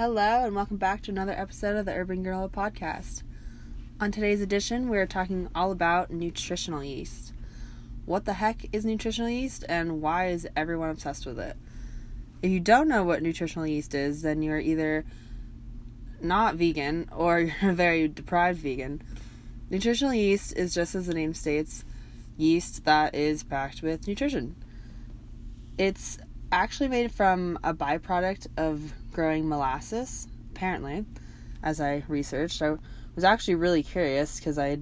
Hello, and welcome back to another episode of the Urban Granola Podcast. On today's edition, we are talking all about nutritional yeast. What the heck is nutritional yeast, and why is everyone obsessed with it? If you don't know what nutritional yeast is, then you're either not vegan or you're a very deprived vegan. Nutritional yeast is just as the name states, yeast that is packed with nutrition. It's actually made from a byproduct of growing molasses, apparently, as I researched. I was actually really curious because I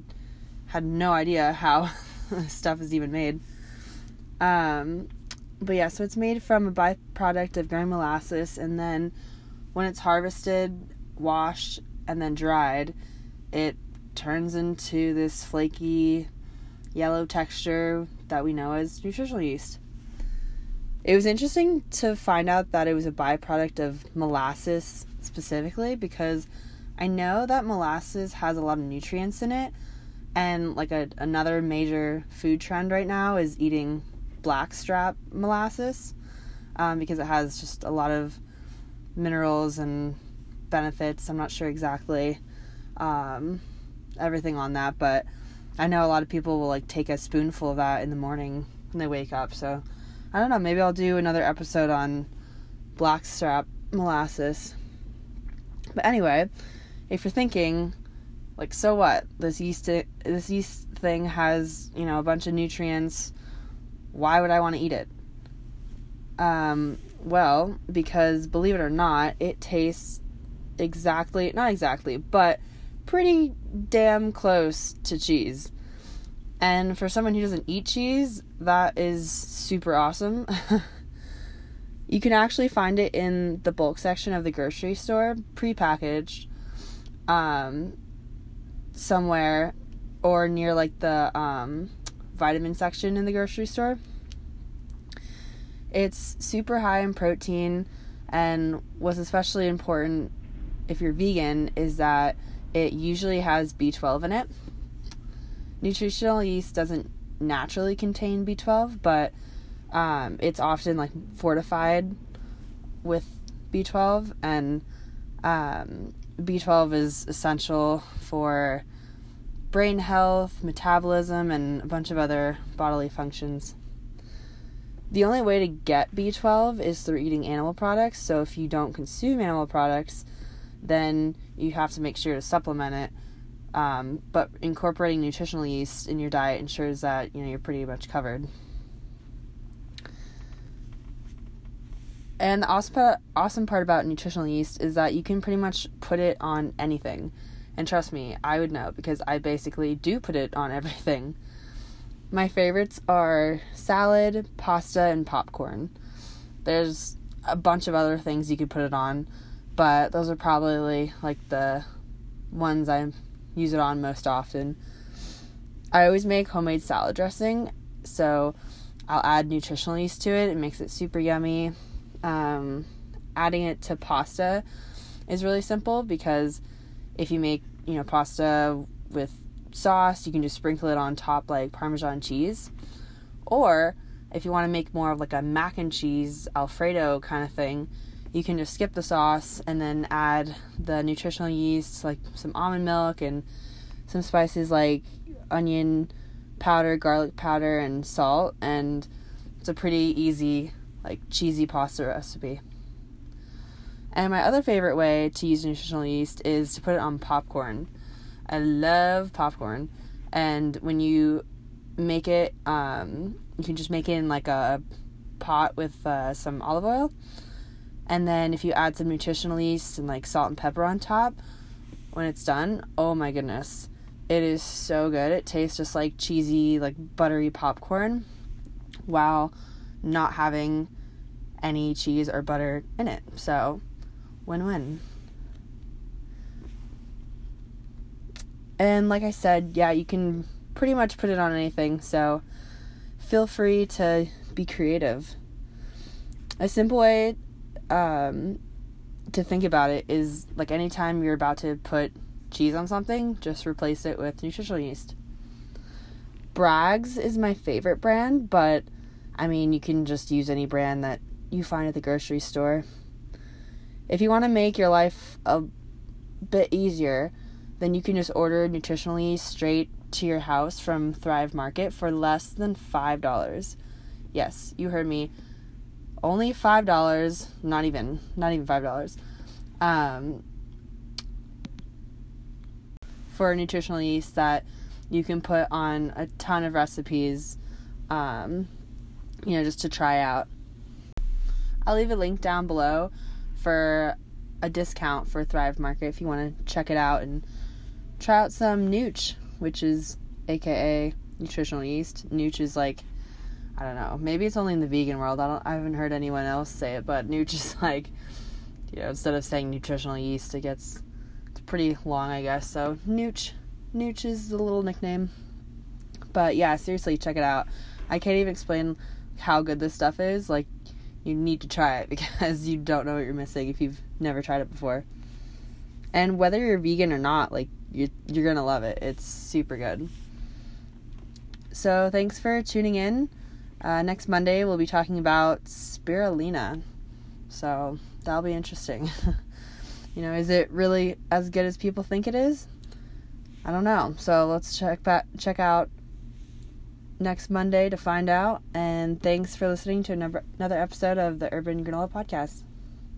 had no idea how stuff is even made. Um, but yeah, so it's made from a byproduct of growing molasses, and then when it's harvested, washed, and then dried, it turns into this flaky yellow texture that we know as nutritional yeast. It was interesting to find out that it was a byproduct of molasses specifically because I know that molasses has a lot of nutrients in it and like a, another major food trend right now is eating blackstrap molasses um, because it has just a lot of minerals and benefits. I'm not sure exactly um, everything on that, but I know a lot of people will like take a spoonful of that in the morning when they wake up. So I don't know, maybe I'll do another episode on blackstrap molasses. But anyway, if you're thinking, like, so what? This yeast, this yeast thing has, you know, a bunch of nutrients. Why would I want to eat it? Um, well, because believe it or not, it tastes exactly, not exactly, but pretty damn close to cheese. And for someone who doesn't eat cheese, that is super awesome. you can actually find it in the bulk section of the grocery store, prepackaged, um, somewhere, or near like the um, vitamin section in the grocery store. It's super high in protein, and what's especially important if you're vegan is that it usually has B12 in it nutritional yeast doesn't naturally contain B12, but um, it's often like fortified with B12, and um, B12 is essential for brain health, metabolism, and a bunch of other bodily functions. The only way to get B12 is through eating animal products, so if you don't consume animal products, then you have to make sure to supplement it um, but incorporating nutritional yeast in your diet ensures that you know you're pretty much covered. And the awesome, awesome part about nutritional yeast is that you can pretty much put it on anything. And trust me, I would know because I basically do put it on everything. My favorites are salad, pasta, and popcorn. There's a bunch of other things you could put it on, but those are probably like the ones I'm use it on most often. I always make homemade salad dressing, so I'll add nutritional yeast to it. It makes it super yummy. Um, adding it to pasta is really simple because if you make you know pasta with sauce, you can just sprinkle it on top like Parmesan cheese. Or if you want to make more of like a mac and cheese Alfredo kind of thing, you can just skip the sauce and then add the nutritional yeast, like some almond milk and some spices like onion powder, garlic powder, and salt. And it's a pretty easy, like cheesy pasta recipe. And my other favorite way to use nutritional yeast is to put it on popcorn. I love popcorn. And when you make it, um, you can just make it in like a pot with uh, some olive oil and then if you add some nutritional yeast and like salt and pepper on top, when it's done, oh my goodness. It is so good. It tastes just like cheesy, like buttery popcorn while not having any cheese or butter in it. So, win win. And like I said, yeah, you can pretty much put it on anything. So, feel free to be creative. A simple way um, to think about it is like anytime you're about to put cheese on something, just replace it with nutritional yeast. Bragg's is my favorite brand, but I mean, you can just use any brand that you find at the grocery store. If you want to make your life a bit easier, then you can just order nutritional yeast straight to your house from Thrive Market for less than $5. Yes, you heard me. Only $5, not even, not even $5. Um, for nutritional yeast that you can put on a ton of recipes, um, you know, just to try out. I'll leave a link down below for a discount for Thrive Market if you want to check it out and try out some Nooch, which is aka nutritional yeast. Nooch is like I don't know, maybe it's only in the vegan world. I don't I haven't heard anyone else say it, but Nooch is like you know, instead of saying nutritional yeast, it gets it's pretty long, I guess. So Nooch Nooch is the little nickname. But yeah, seriously, check it out. I can't even explain how good this stuff is. Like you need to try it because you don't know what you're missing if you've never tried it before. And whether you're vegan or not, like you you're to love it. It's super good. So, thanks for tuning in. Uh, next Monday we'll be talking about spirulina. So, that'll be interesting. you know, is it really as good as people think it is? I don't know. So, let's check back check out next Monday to find out. And thanks for listening to another episode of the Urban Granola Podcast.